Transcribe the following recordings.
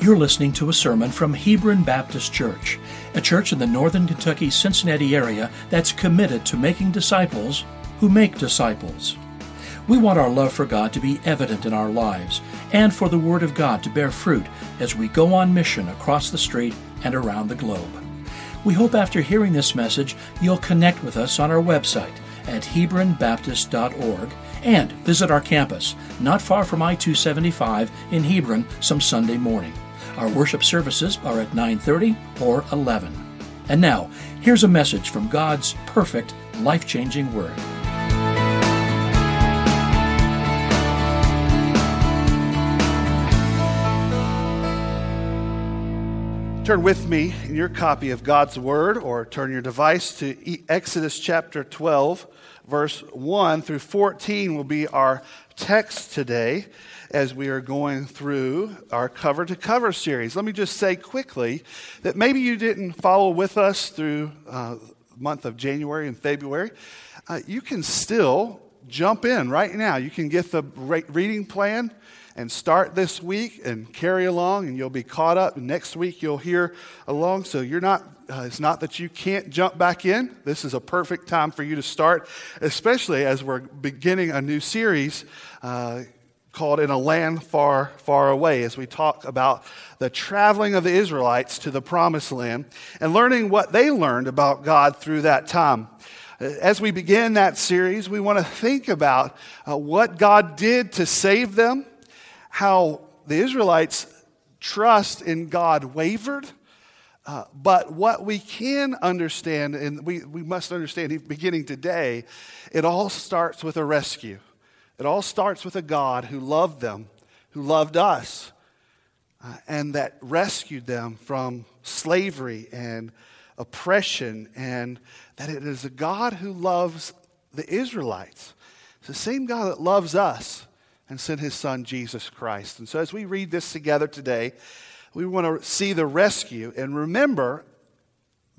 You're listening to a sermon from Hebron Baptist Church, a church in the northern Kentucky Cincinnati area that's committed to making disciples who make disciples. We want our love for God to be evident in our lives and for the Word of God to bear fruit as we go on mission across the street and around the globe. We hope after hearing this message, you'll connect with us on our website at HebronBaptist.org and visit our campus, not far from I 275 in Hebron, some Sunday morning. Our worship services are at 9:30 or 11. And now, here's a message from God's perfect, life-changing word. Turn with me in your copy of God's Word or turn your device to Exodus chapter 12, verse 1 through 14 will be our text today as we are going through our cover to cover series. Let me just say quickly that maybe you didn't follow with us through uh, month of January and February. Uh, you can still jump in right now. You can get the reading plan and start this week and carry along, and you'll be caught up. Next week, you'll hear along. So you're not, uh, it's not that you can't jump back in. This is a perfect time for you to start, especially as we're beginning a new series. Uh, called In a Land Far, Far Away, as we talk about the traveling of the Israelites to the Promised Land and learning what they learned about God through that time. As we begin that series, we want to think about uh, what God did to save them, how the Israelites' trust in God wavered. Uh, but what we can understand, and we, we must understand beginning today, it all starts with a rescue. It all starts with a God who loved them, who loved us, uh, and that rescued them from slavery and oppression, and that it is a God who loves the Israelites. It's the same God that loves us and sent his son Jesus Christ. And so as we read this together today, we want to see the rescue and remember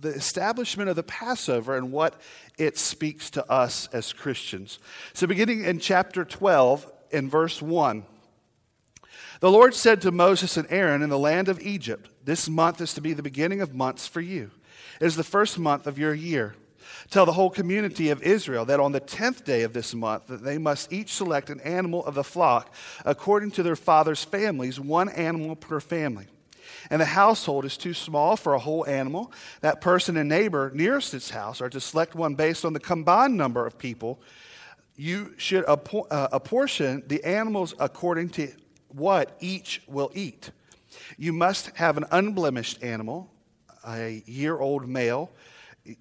the establishment of the Passover and what it speaks to us as Christians. So, beginning in chapter 12, in verse 1, the Lord said to Moses and Aaron in the land of Egypt, This month is to be the beginning of months for you. It is the first month of your year. Tell the whole community of Israel that on the tenth day of this month that they must each select an animal of the flock according to their father's families, one animal per family and the household is too small for a whole animal, that person and neighbor nearest its house are to select one based on the combined number of people. You should uh, apportion the animals according to what each will eat. You must have an unblemished animal, a year old male.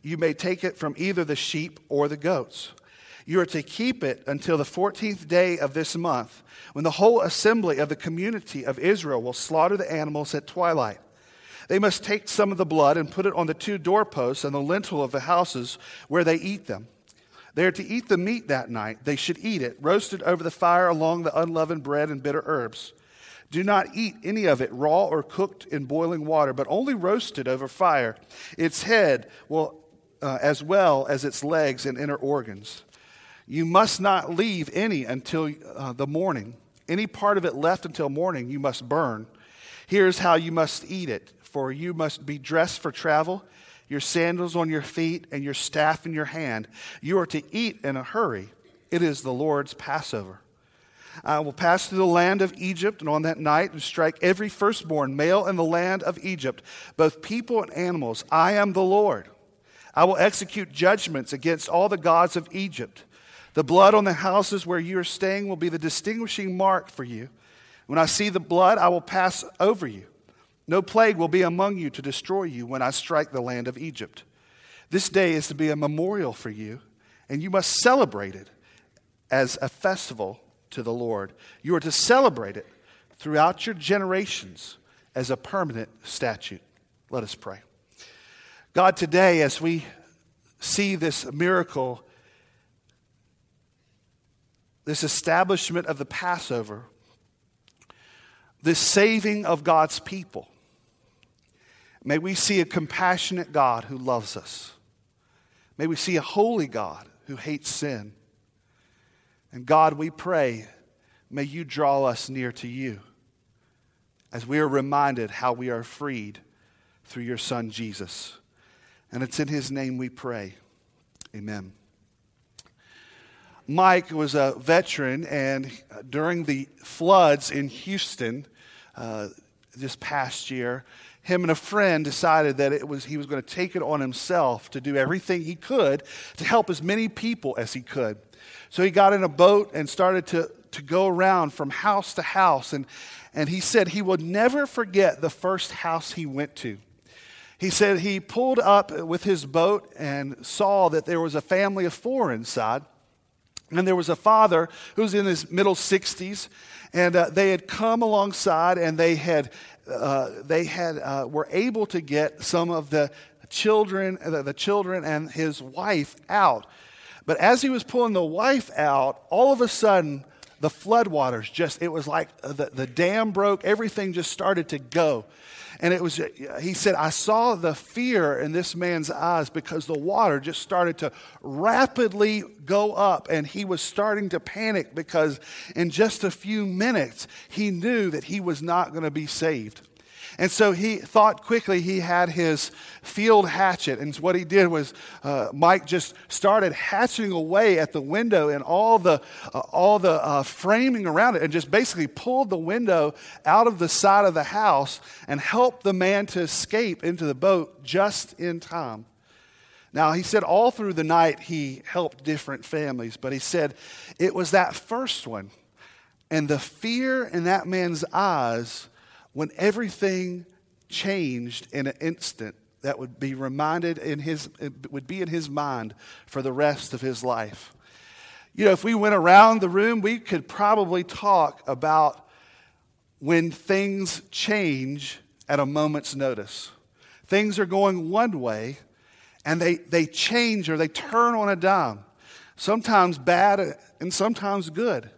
You may take it from either the sheep or the goats. You are to keep it until the 14th day of this month, when the whole assembly of the community of Israel will slaughter the animals at twilight. They must take some of the blood and put it on the two doorposts and the lintel of the houses where they eat them. They are to eat the meat that night. They should eat it, roasted over the fire along the unleavened bread and bitter herbs. Do not eat any of it raw or cooked in boiling water, but only roasted over fire. Its head will, uh, as well as its legs and inner organs. You must not leave any until uh, the morning. Any part of it left until morning you must burn. Here's how you must eat it for you must be dressed for travel, your sandals on your feet, and your staff in your hand. You are to eat in a hurry. It is the Lord's Passover. I will pass through the land of Egypt, and on that night and strike every firstborn male in the land of Egypt, both people and animals. I am the Lord. I will execute judgments against all the gods of Egypt. The blood on the houses where you are staying will be the distinguishing mark for you. When I see the blood, I will pass over you. No plague will be among you to destroy you when I strike the land of Egypt. This day is to be a memorial for you, and you must celebrate it as a festival to the Lord. You are to celebrate it throughout your generations as a permanent statute. Let us pray. God, today, as we see this miracle this establishment of the Passover, this saving of God's people. May we see a compassionate God who loves us. May we see a holy God who hates sin. And God, we pray, may you draw us near to you as we are reminded how we are freed through your Son, Jesus. And it's in his name we pray. Amen. Mike was a veteran, and during the floods in Houston uh, this past year, him and a friend decided that it was, he was going to take it on himself to do everything he could to help as many people as he could. So he got in a boat and started to, to go around from house to house. And, and he said he would never forget the first house he went to. He said he pulled up with his boat and saw that there was a family of four inside. And there was a father who was in his middle 60s, and uh, they had come alongside and they had, uh, they had uh, were able to get some of the children, the, the children and his wife out. But as he was pulling the wife out, all of a sudden, the floodwaters just, it was like the, the dam broke, everything just started to go. And it was, he said, I saw the fear in this man's eyes because the water just started to rapidly go up. And he was starting to panic because in just a few minutes, he knew that he was not going to be saved. And so he thought quickly he had his field hatchet. And what he did was uh, Mike just started hatching away at the window and all the, uh, all the uh, framing around it and just basically pulled the window out of the side of the house and helped the man to escape into the boat just in time. Now, he said all through the night he helped different families, but he said it was that first one and the fear in that man's eyes when everything changed in an instant that would be reminded in his would be in his mind for the rest of his life. You know if we went around the room we could probably talk about when things change at a moment's notice. Things are going one way and they, they change or they turn on a dime. Sometimes bad and sometimes good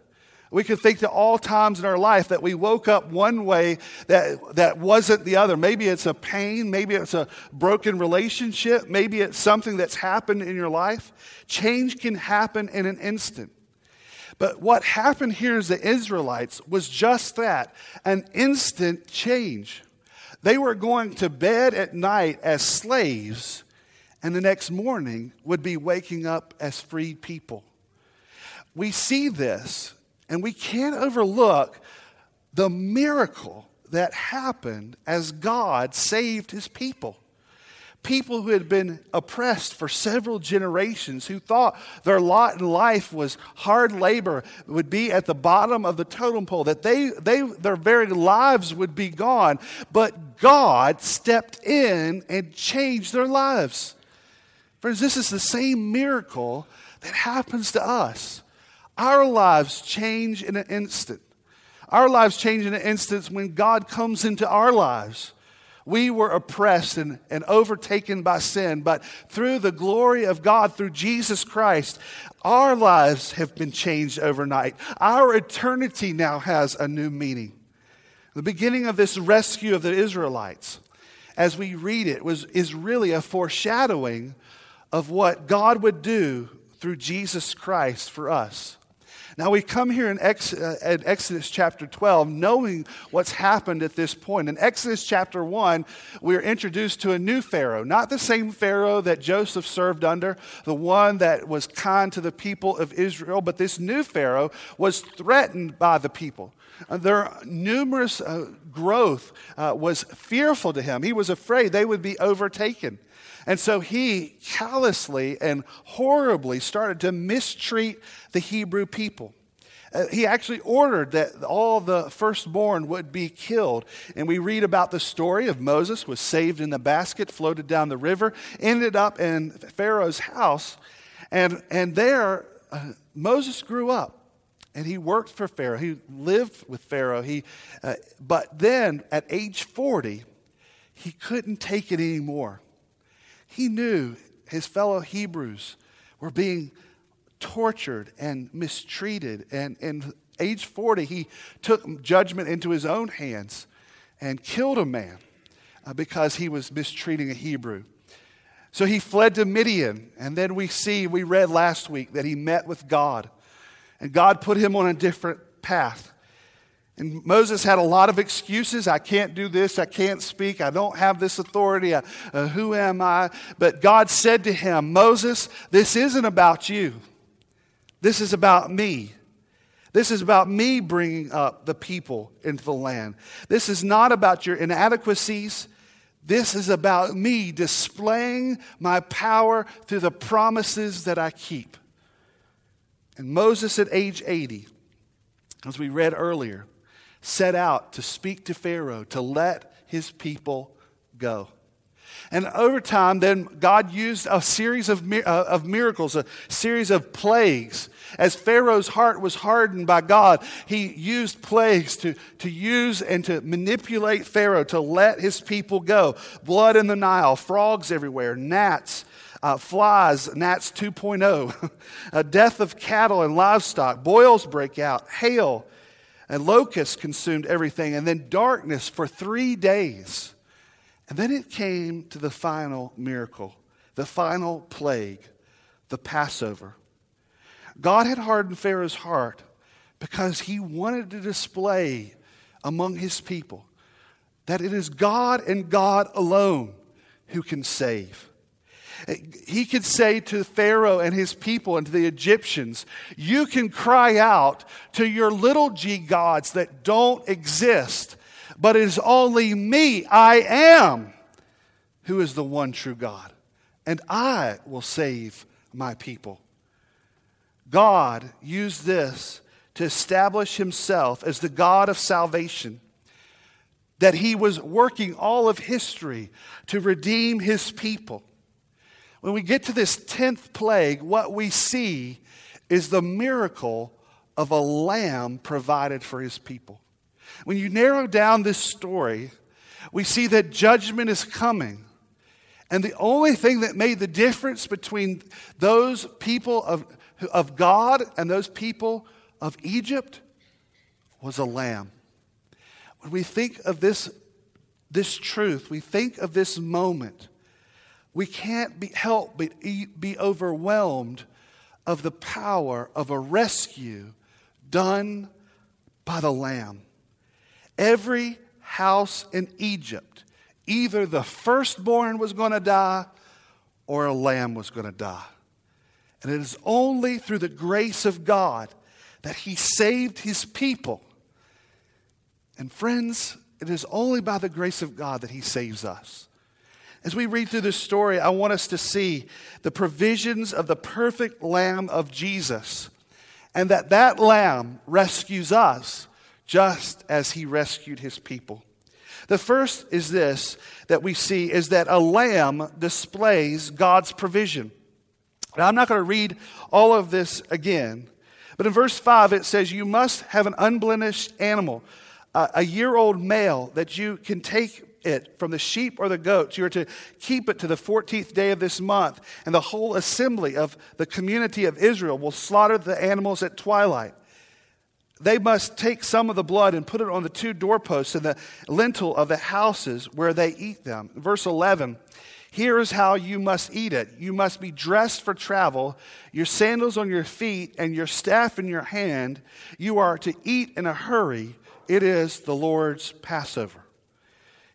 we can think to all times in our life that we woke up one way that, that wasn't the other. Maybe it's a pain, maybe it's a broken relationship, maybe it's something that's happened in your life. Change can happen in an instant. But what happened here is the Israelites was just that an instant change. They were going to bed at night as slaves, and the next morning would be waking up as freed people. We see this and we can't overlook the miracle that happened as God saved his people. People who had been oppressed for several generations, who thought their lot in life was hard labor, would be at the bottom of the totem pole, that they, they, their very lives would be gone. But God stepped in and changed their lives. Friends, this is the same miracle that happens to us. Our lives change in an instant. Our lives change in an instant when God comes into our lives. We were oppressed and, and overtaken by sin, but through the glory of God, through Jesus Christ, our lives have been changed overnight. Our eternity now has a new meaning. The beginning of this rescue of the Israelites, as we read it, was, is really a foreshadowing of what God would do through Jesus Christ for us. Now we come here in, Ex- uh, in, Exodus chapter 12 knowing what's happened at this point. In Exodus chapter 1, we're introduced to a new Pharaoh, not the same Pharaoh that Joseph served under, the one that was kind to the people of Israel, but this new Pharaoh was threatened by the people. Uh, their numerous uh, growth uh, was fearful to him. He was afraid they would be overtaken. And so he callously and horribly started to mistreat the Hebrew people. Uh, he actually ordered that all the firstborn would be killed. And we read about the story of Moses was saved in a basket, floated down the river, ended up in Pharaoh's house. And, and there, uh, Moses grew up and he worked for Pharaoh. He lived with Pharaoh. He, uh, but then at age 40, he couldn't take it anymore. He knew his fellow Hebrews were being tortured and mistreated. And in age 40, he took judgment into his own hands and killed a man uh, because he was mistreating a Hebrew. So he fled to Midian. And then we see, we read last week that he met with God. And God put him on a different path. And Moses had a lot of excuses. I can't do this. I can't speak. I don't have this authority. Uh, uh, who am I? But God said to him, Moses, this isn't about you. This is about me. This is about me bringing up the people into the land. This is not about your inadequacies. This is about me displaying my power through the promises that I keep. And Moses, at age 80, as we read earlier, set out to speak to Pharaoh to let his people go. And over time, then God used a series of, uh, of miracles, a series of plagues. As Pharaoh's heart was hardened by God, he used plagues to, to use and to manipulate Pharaoh to let his people go. Blood in the Nile, frogs everywhere, gnats, uh, flies, gnats 2.0, a death of cattle and livestock, boils break out, hail, and locusts consumed everything, and then darkness for three days. And then it came to the final miracle, the final plague, the Passover. God had hardened Pharaoh's heart because he wanted to display among his people that it is God and God alone who can save. He could say to Pharaoh and his people and to the Egyptians, You can cry out to your little g gods that don't exist but it is only me, I am, who is the one true God. And I will save my people. God used this to establish himself as the God of salvation, that he was working all of history to redeem his people. When we get to this 10th plague, what we see is the miracle of a lamb provided for his people. When you narrow down this story, we see that judgment is coming. And the only thing that made the difference between those people of, of God and those people of Egypt was a lamb. When we think of this, this truth, we think of this moment, we can't be, help but be overwhelmed of the power of a rescue done by the Lamb. Every house in Egypt, either the firstborn was going to die or a lamb was going to die. And it is only through the grace of God that He saved His people. And friends, it is only by the grace of God that He saves us. As we read through this story, I want us to see the provisions of the perfect Lamb of Jesus, and that that Lamb rescues us just as he rescued his people. The first is this that we see is that a lamb displays God's provision. Now, I'm not going to read all of this again, but in verse 5 it says, You must have an unblemished animal, a year old male, that you can take it from the sheep or the goats. You are to keep it to the 14th day of this month, and the whole assembly of the community of Israel will slaughter the animals at twilight they must take some of the blood and put it on the two doorposts and the lintel of the houses where they eat them. Verse 11 Here is how you must eat it. You must be dressed for travel, your sandals on your feet, and your staff in your hand. You are to eat in a hurry. It is the Lord's Passover.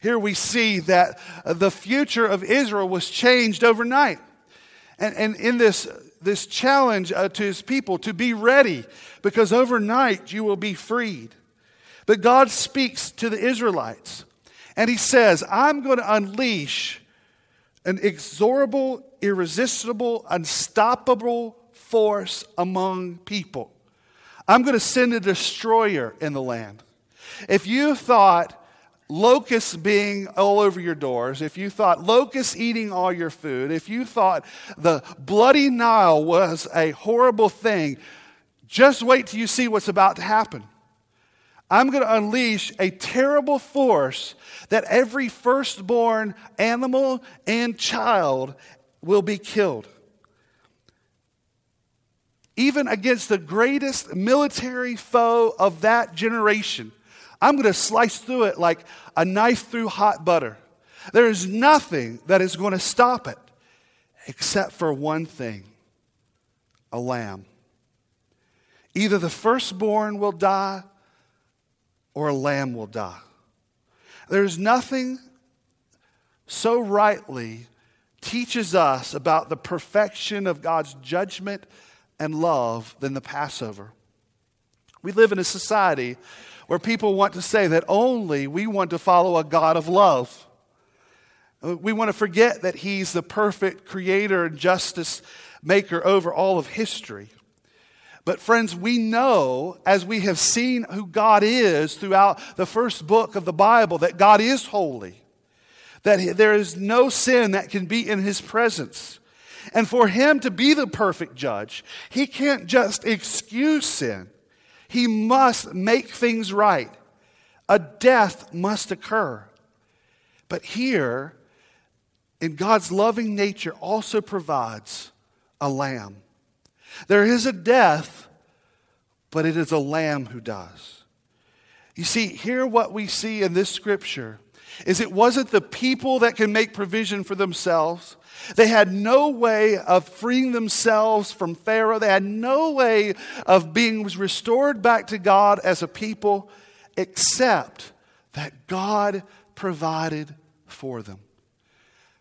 Here we see that the future of Israel was changed overnight. And, and in this this challenge uh, to his people to be ready because overnight you will be freed. But God speaks to the Israelites and he says, I'm going to unleash an exorable, irresistible, unstoppable force among people. I'm going to send a destroyer in the land. If you thought locusts being all over your doors, if you thought locusts eating all your food, if you thought the bloody Nile was a horrible thing, just wait till you see what's about to happen. I'm going to unleash a terrible force that every firstborn animal and child will be killed. Even against the greatest military foe of that generation, I'm going to slice through it like a knife through hot butter. There is nothing that is going to stop it except for one thing a lamb. Either the firstborn will die or a lamb will die. There's nothing so rightly teaches us about the perfection of God's judgment and love than the Passover. We live in a society where people want to say that only we want to follow a God of love. We want to forget that He's the perfect creator and justice maker over all of history. But, friends, we know, as we have seen who God is throughout the first book of the Bible, that God is holy, that there is no sin that can be in His presence. And for Him to be the perfect judge, He can't just excuse sin, He must make things right. A death must occur. But here, in God's loving nature, also provides a lamb. There is a death, but it is a lamb who does. You see, here what we see in this scripture is it wasn't the people that can make provision for themselves. They had no way of freeing themselves from Pharaoh. They had no way of being restored back to God as a people except that God provided for them.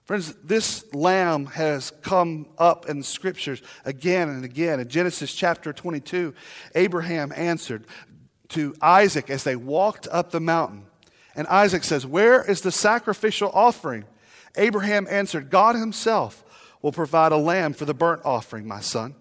Friends, this lamb has come up in scriptures again and again. In Genesis chapter 22, Abraham answered to Isaac as they walked up the mountain. And Isaac says, Where is the sacrificial offering? Abraham answered, God himself will provide a lamb for the burnt offering, my son.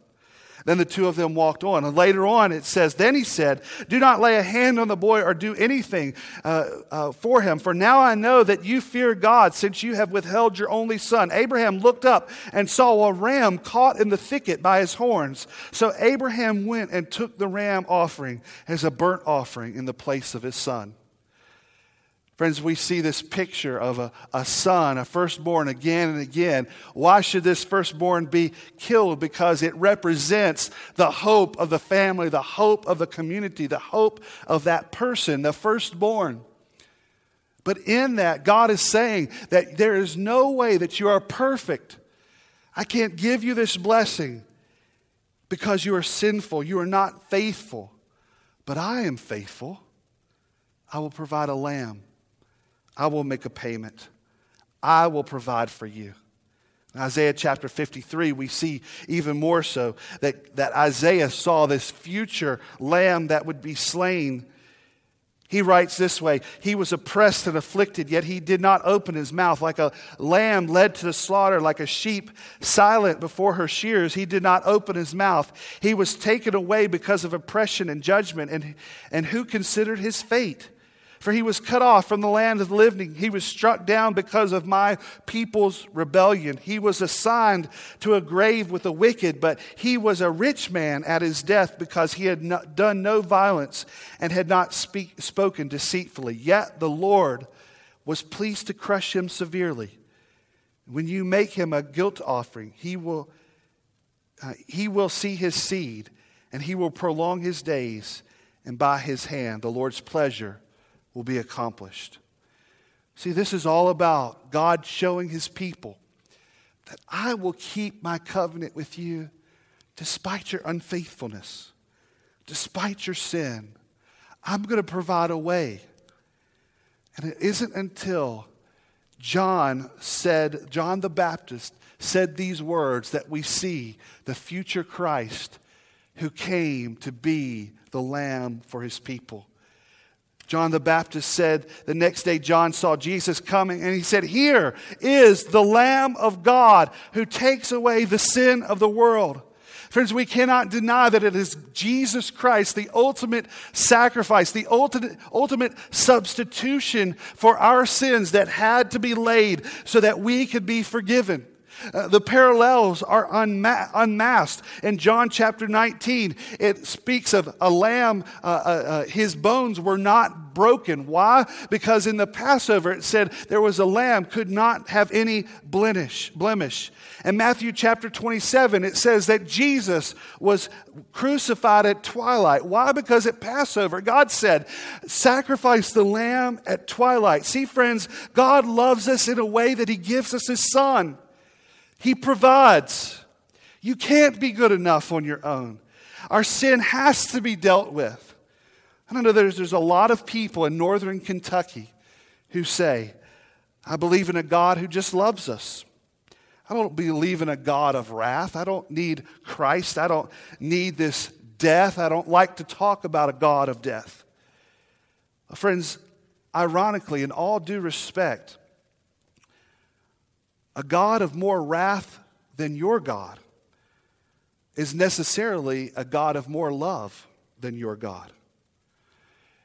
Then the two of them walked on. And later on, it says, Then he said, Do not lay a hand on the boy or do anything uh, uh, for him, for now I know that you fear God, since you have withheld your only son. Abraham looked up and saw a ram caught in the thicket by his horns. So Abraham went and took the ram offering as a burnt offering in the place of his son. Friends, we see this picture of a, a son, a firstborn, again and again. Why should this firstborn be killed? Because it represents the hope of the family, the hope of the community, the hope of that person, the firstborn. But in that, God is saying that there is no way that you are perfect. I can't give you this blessing because you are sinful. You are not faithful. But I am faithful. I will provide a lamb I will make a payment. I will provide for you. In Isaiah chapter 53, we see even more so that, that Isaiah saw this future lamb that would be slain. He writes this way He was oppressed and afflicted, yet he did not open his mouth. Like a lamb led to the slaughter, like a sheep silent before her shears, he did not open his mouth. He was taken away because of oppression and judgment. And, and who considered his fate? For he was cut off from the land of the living. He was struck down because of my people's rebellion. He was assigned to a grave with the wicked, but he was a rich man at his death because he had not done no violence and had not speak, spoken deceitfully. Yet the Lord was pleased to crush him severely. When you make him a guilt offering, he will, uh, he will see his seed, and he will prolong his days, and by his hand the Lord's pleasure will be accomplished. See, this is all about God showing his people that I will keep my covenant with you despite your unfaithfulness, despite your sin. I'm going to provide a way. And it isn't until John said, John the Baptist said these words that we see the future Christ who came to be the lamb for his people. John the Baptist said the next day John saw Jesus coming and he said, Here is the Lamb of God who takes away the sin of the world. Friends, we cannot deny that it is Jesus Christ, the ultimate sacrifice, the ultimate, ultimate substitution for our sins that had to be laid so that we could be forgiven. Uh, the parallels are unma- unmasked. In John chapter 19, it speaks of a lamb, uh, uh, uh, his bones were not broken. Why? Because in the Passover it said there was a lamb could not have any blemish. blemish. In Matthew chapter 27, it says that Jesus was crucified at twilight. Why? Because at Passover, God said, sacrifice the lamb at twilight. See, friends, God loves us in a way that he gives us his son. He provides. You can't be good enough on your own. Our sin has to be dealt with. I don't know there's, there's a lot of people in northern Kentucky who say, I believe in a God who just loves us. I don't believe in a God of wrath. I don't need Christ. I don't need this death. I don't like to talk about a God of death. Friends, ironically, in all due respect, a God of more wrath than your God is necessarily a God of more love than your God.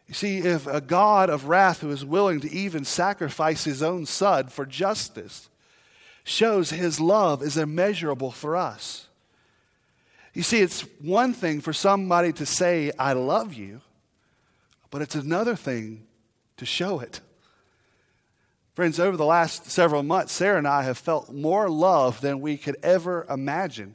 You see, if a God of wrath who is willing to even sacrifice his own son for justice shows his love is immeasurable for us. You see, it's one thing for somebody to say, I love you, but it's another thing to show it. Friends, over the last several months, Sarah and I have felt more love than we could ever imagine.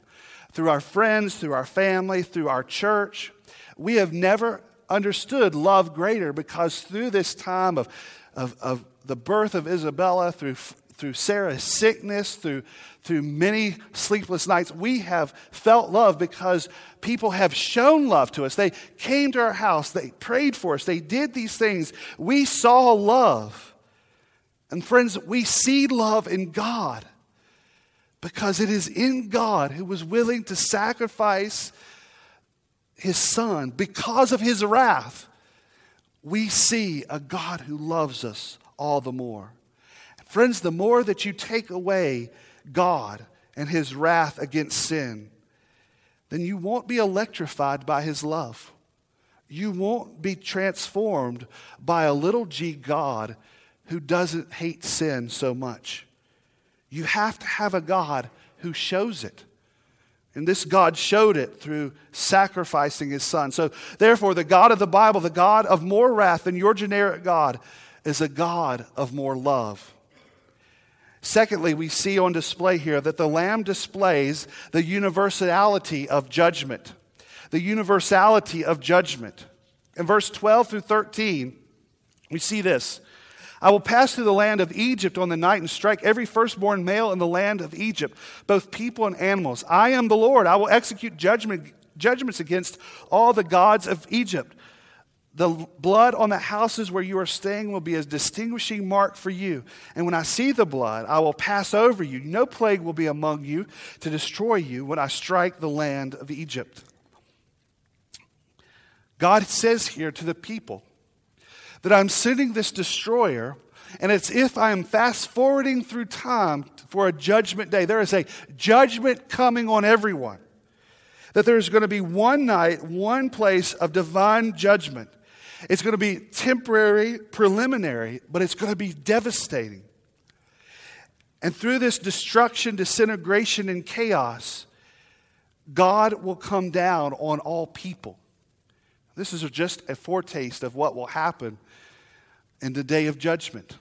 Through our friends, through our family, through our church. We have never understood love greater because through this time of, of, of the birth of Isabella, through, through Sarah's sickness, through, through many sleepless nights, we have felt love because people have shown love to us. They came to our house, they prayed for us, they did these things. We saw love. And friends, we see love in God because it is in God who was willing to sacrifice his son because of his wrath. We see a God who loves us all the more. Friends, the more that you take away God and his wrath against sin, then you won't be electrified by his love. You won't be transformed by a little g God who doesn't hate sin so much. You have to have a God who shows it. And this God showed it through sacrificing his son. So, therefore, the God of the Bible, the God of more wrath than your generic God, is a God of more love. Secondly, we see on display here that the Lamb displays the universality of judgment. The universality of judgment. In verse 12 through 13, we see this I will pass through the land of Egypt on the night and strike every firstborn male in the land of Egypt, both people and animals. I am the Lord. I will execute judgment, judgments against all the gods of Egypt. The blood on the houses where you are staying will be a distinguishing mark for you. And when I see the blood, I will pass over you. No plague will be among you to destroy you when I strike the land of Egypt. God says here to the people, that I'm sending this destroyer, and it's if I am fast forwarding through time for a judgment day. There is a judgment coming on everyone. That there's going to be one night, one place of divine judgment. It's going to be temporary, preliminary, but it's going to be devastating. And through this destruction, disintegration, and chaos, God will come down on all people. This is just a foretaste of what will happen in the day of judgment.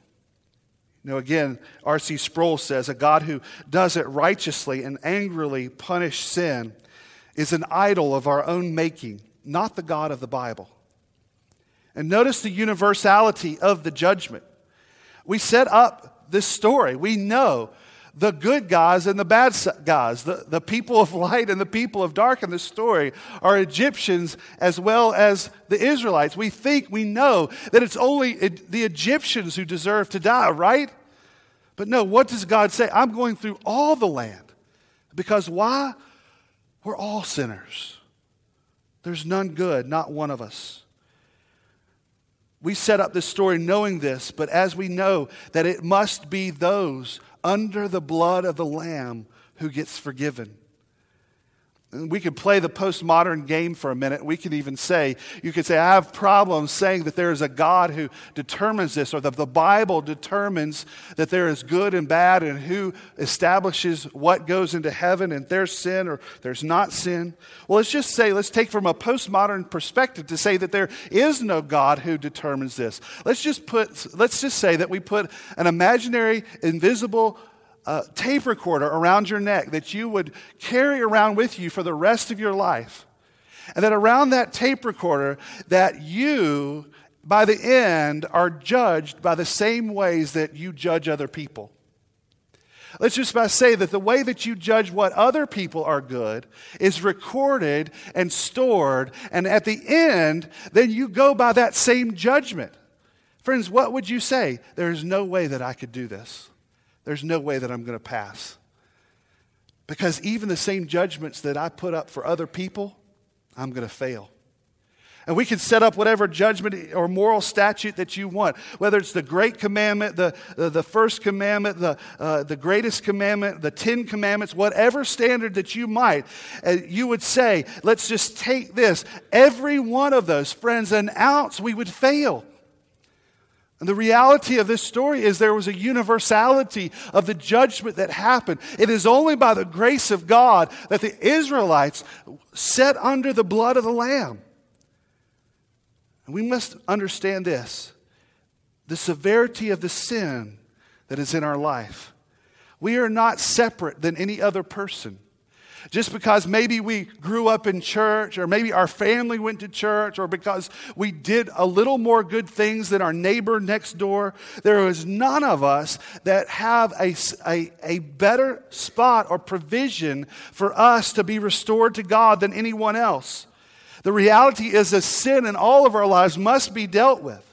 Know, again, R.C. Sproul says a God who does it righteously and angrily punish sin is an idol of our own making, not the God of the Bible. And notice the universality of the judgment. We set up this story. We know the good guys and the bad guys, the, the people of light and the people of dark in this story are Egyptians as well as the Israelites. We think, we know that it's only the Egyptians who deserve to die, right? But no, what does God say? I'm going through all the land. Because why? We're all sinners. There's none good, not one of us. We set up this story knowing this, but as we know that it must be those under the blood of the Lamb who gets forgiven. We could play the postmodern game for a minute. We could even say, you could say, I have problems saying that there is a God who determines this, or that the Bible determines that there is good and bad, and who establishes what goes into heaven, and there's sin or there's not sin. Well, let's just say, let's take from a postmodern perspective to say that there is no God who determines this. Let's just put, let's just say that we put an imaginary, invisible, a tape recorder around your neck that you would carry around with you for the rest of your life. And that around that tape recorder, that you, by the end, are judged by the same ways that you judge other people. Let's just about say that the way that you judge what other people are good is recorded and stored, and at the end, then you go by that same judgment. Friends, what would you say? There is no way that I could do this. There's no way that I'm going to pass. Because even the same judgments that I put up for other people, I'm going to fail. And we can set up whatever judgment or moral statute that you want, whether it's the great commandment, the, the, the first commandment, the, uh, the greatest commandment, the Ten Commandments, whatever standard that you might, uh, you would say, let's just take this. Every one of those, friends, an ounce, we would fail. And the reality of this story is there was a universality of the judgment that happened. It is only by the grace of God that the Israelites set under the blood of the Lamb. And we must understand this the severity of the sin that is in our life. We are not separate than any other person. Just because maybe we grew up in church, or maybe our family went to church, or because we did a little more good things than our neighbor next door, there is none of us that have a, a, a better spot or provision for us to be restored to God than anyone else. The reality is a sin in all of our lives must be dealt with.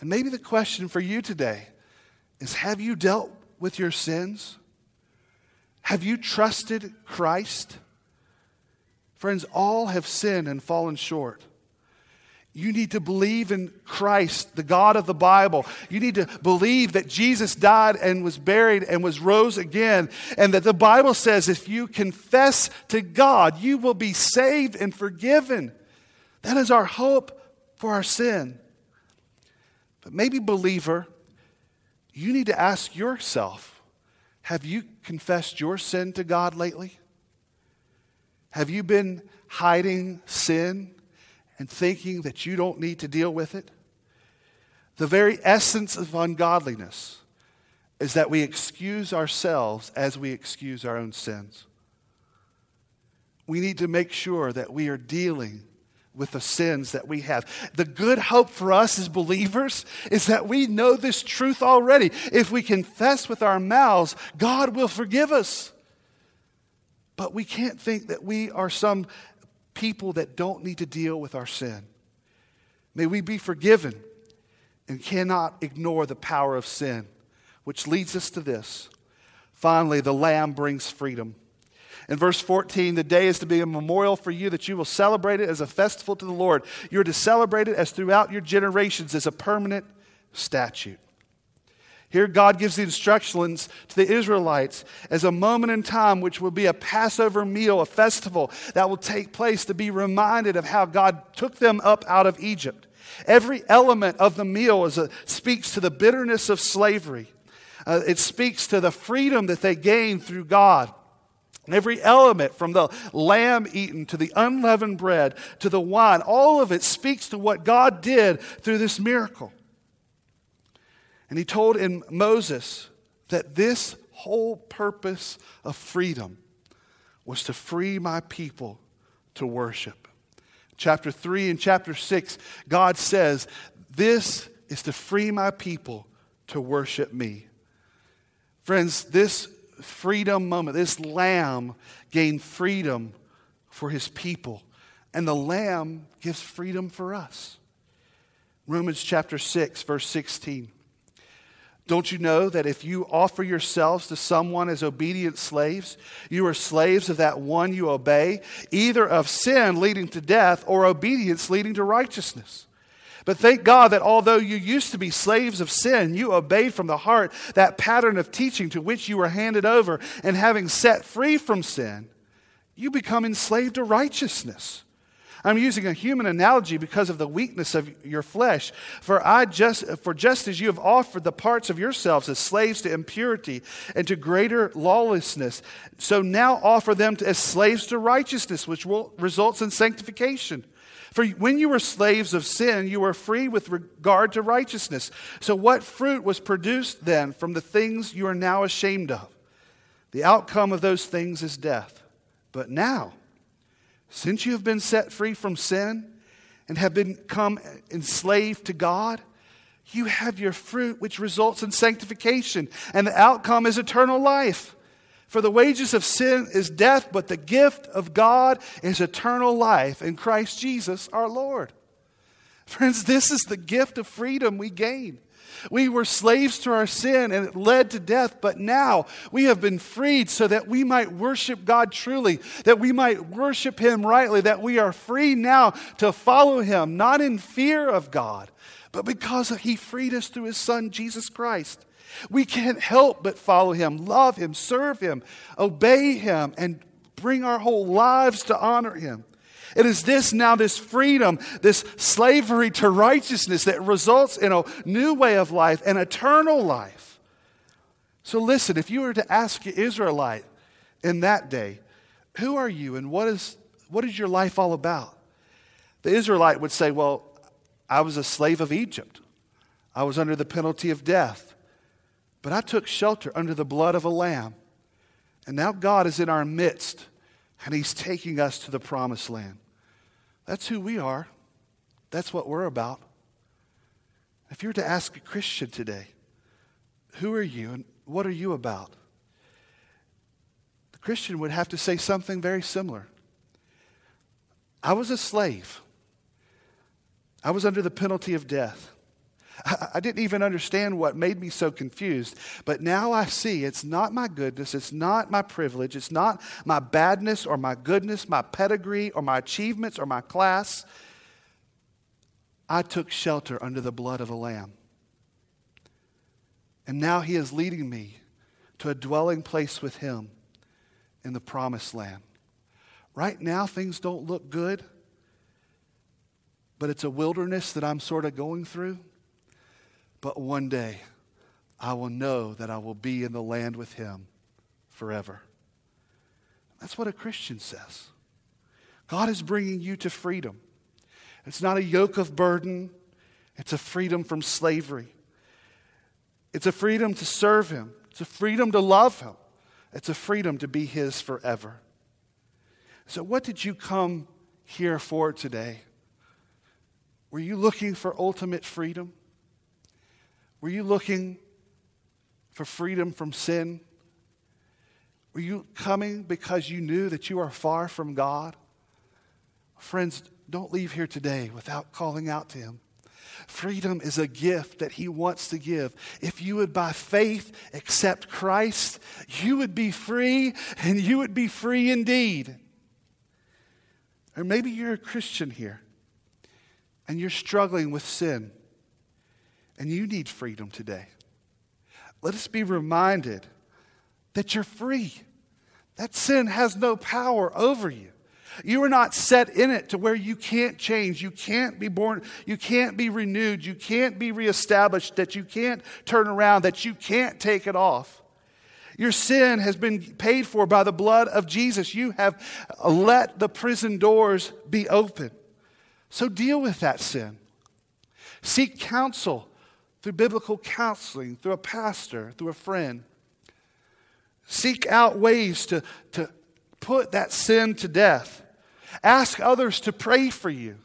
And maybe the question for you today is have you dealt with your sins? Have you trusted Christ? Friends, all have sinned and fallen short. You need to believe in Christ, the God of the Bible. You need to believe that Jesus died and was buried and was rose again. And that the Bible says if you confess to God, you will be saved and forgiven. That is our hope for our sin. But maybe, believer, you need to ask yourself have you confessed your sin to God lately? Have you been hiding sin? and thinking that you don't need to deal with it. The very essence of ungodliness is that we excuse ourselves as we excuse our own sins. We need to make sure that we are dealing with the sins that we have. The good hope for us as believers is that we know this truth already. If we confess with our mouths, God will forgive us. But we can't think that we are some people that don't need to deal with our sin. May we be forgiven and cannot ignore the power of sin, which leads us to this. Finally, the Lamb brings freedom. In verse 14, the day is to be a memorial for you that you will celebrate it as a festival to the Lord. You're to celebrate it as throughout your generations as a permanent statute. Here, God gives the instructions to the Israelites as a moment in time which will be a Passover meal, a festival that will take place to be reminded of how God took them up out of Egypt. Every element of the meal a, speaks to the bitterness of slavery, uh, it speaks to the freedom that they gained through God. Every element, from the lamb eaten to the unleavened bread to the wine, all of it speaks to what God did through this miracle. And he told in Moses that this whole purpose of freedom was to free my people to worship. Chapter 3 and chapter 6, God says, This is to free my people to worship me. Friends, this freedom moment, this lamb gained freedom for his people, and the lamb gives freedom for us. Romans chapter 6, verse 16. Don't you know that if you offer yourselves to someone as obedient slaves, you are slaves of that one you obey, either of sin leading to death or obedience leading to righteousness? But thank God that although you used to be slaves of sin, you obeyed from the heart that pattern of teaching to which you were handed over, and having set free from sin, you become enslaved to righteousness. I'm using a human analogy because of the weakness of your flesh. For, I just, for just as you have offered the parts of yourselves as slaves to impurity and to greater lawlessness, so now offer them to, as slaves to righteousness, which will, results in sanctification. For when you were slaves of sin, you were free with regard to righteousness. So, what fruit was produced then from the things you are now ashamed of? The outcome of those things is death. But now, since you have been set free from sin and have become enslaved to God, you have your fruit, which results in sanctification, and the outcome is eternal life. For the wages of sin is death, but the gift of God is eternal life in Christ Jesus our Lord. Friends, this is the gift of freedom we gain. We were slaves to our sin and it led to death, but now we have been freed so that we might worship God truly, that we might worship Him rightly, that we are free now to follow Him, not in fear of God, but because He freed us through His Son, Jesus Christ. We can't help but follow Him, love Him, serve Him, obey Him, and bring our whole lives to honor Him. It is this now, this freedom, this slavery to righteousness that results in a new way of life, an eternal life. So listen, if you were to ask an Israelite in that day, who are you and what is, what is your life all about? The Israelite would say, Well, I was a slave of Egypt. I was under the penalty of death. But I took shelter under the blood of a lamb. And now God is in our midst, and He's taking us to the promised land. That's who we are. That's what we're about. If you were to ask a Christian today, who are you and what are you about? The Christian would have to say something very similar. I was a slave. I was under the penalty of death. I didn't even understand what made me so confused. But now I see it's not my goodness, it's not my privilege, it's not my badness or my goodness, my pedigree or my achievements or my class. I took shelter under the blood of a lamb. And now he is leading me to a dwelling place with him in the promised land. Right now, things don't look good, but it's a wilderness that I'm sort of going through. But one day, I will know that I will be in the land with him forever. That's what a Christian says. God is bringing you to freedom. It's not a yoke of burden, it's a freedom from slavery. It's a freedom to serve him, it's a freedom to love him, it's a freedom to be his forever. So, what did you come here for today? Were you looking for ultimate freedom? Were you looking for freedom from sin? Were you coming because you knew that you are far from God? Friends, don't leave here today without calling out to Him. Freedom is a gift that He wants to give. If you would, by faith, accept Christ, you would be free and you would be free indeed. Or maybe you're a Christian here and you're struggling with sin and you need freedom today. Let us be reminded that you're free. That sin has no power over you. You are not set in it to where you can't change, you can't be born, you can't be renewed, you can't be reestablished, that you can't turn around, that you can't take it off. Your sin has been paid for by the blood of Jesus. You have let the prison doors be open. So deal with that sin. Seek counsel through biblical counseling, through a pastor, through a friend. Seek out ways to, to put that sin to death. Ask others to pray for you.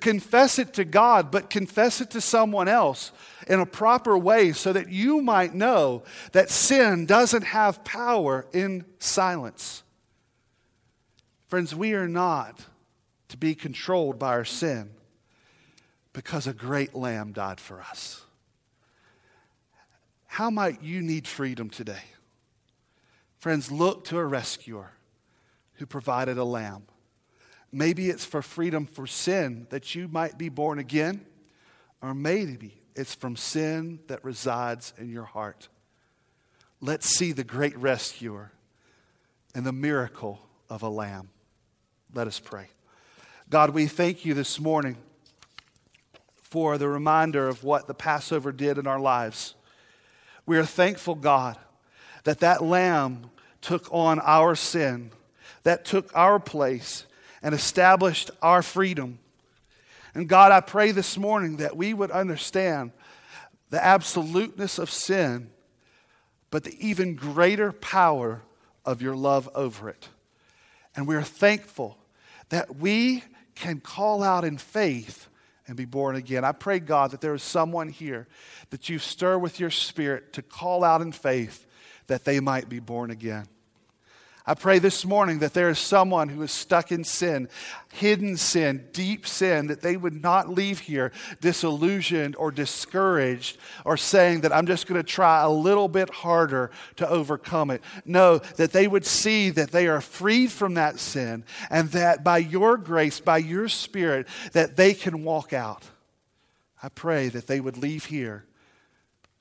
Confess it to God, but confess it to someone else in a proper way so that you might know that sin doesn't have power in silence. Friends, we are not to be controlled by our sin because a great lamb died for us. How might you need freedom today? Friends, look to a rescuer who provided a lamb. Maybe it's for freedom for sin that you might be born again, or maybe it's from sin that resides in your heart. Let's see the great rescuer and the miracle of a lamb. Let us pray. God, we thank you this morning for the reminder of what the Passover did in our lives. We are thankful, God, that that lamb took on our sin, that took our place and established our freedom. And God, I pray this morning that we would understand the absoluteness of sin, but the even greater power of your love over it. And we are thankful that we can call out in faith and be born again. I pray, God, that there is someone here that you stir with your spirit to call out in faith that they might be born again. I pray this morning that there is someone who is stuck in sin, hidden sin, deep sin, that they would not leave here disillusioned or discouraged or saying that I'm just going to try a little bit harder to overcome it. No, that they would see that they are freed from that sin and that by your grace, by your spirit, that they can walk out. I pray that they would leave here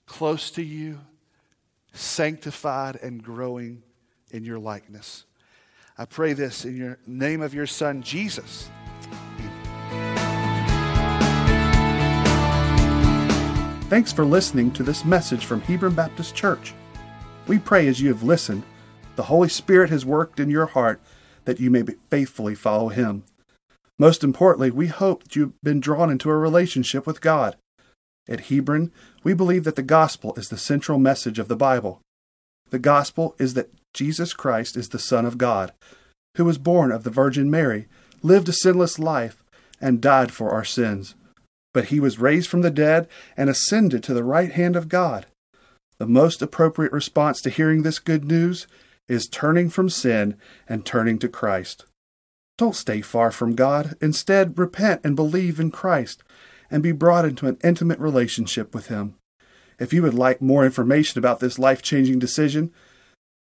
close to you, sanctified and growing in your likeness. I pray this in your name of your Son, Jesus. Thanks for listening to this message from Hebron Baptist Church. We pray as you have listened, the Holy Spirit has worked in your heart that you may faithfully follow Him. Most importantly, we hope that you've been drawn into a relationship with God. At Hebron, we believe that the gospel is the central message of the Bible. The gospel is that Jesus Christ is the Son of God, who was born of the Virgin Mary, lived a sinless life, and died for our sins. But he was raised from the dead and ascended to the right hand of God. The most appropriate response to hearing this good news is turning from sin and turning to Christ. Don't stay far from God. Instead, repent and believe in Christ and be brought into an intimate relationship with Him. If you would like more information about this life changing decision,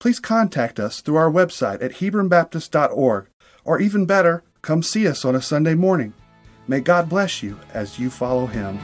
please contact us through our website at HebronBaptist.org, or even better, come see us on a Sunday morning. May God bless you as you follow Him.